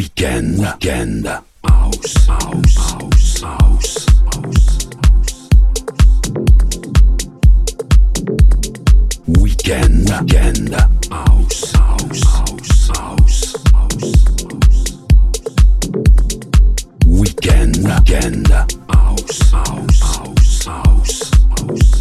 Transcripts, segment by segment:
Weekend, weekend, house, house, house, house. Weekend, weekend, house, house, house, house. Weekend, weekend, house, house, house, house, house.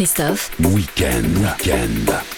Christophe. Weekend. Weekend.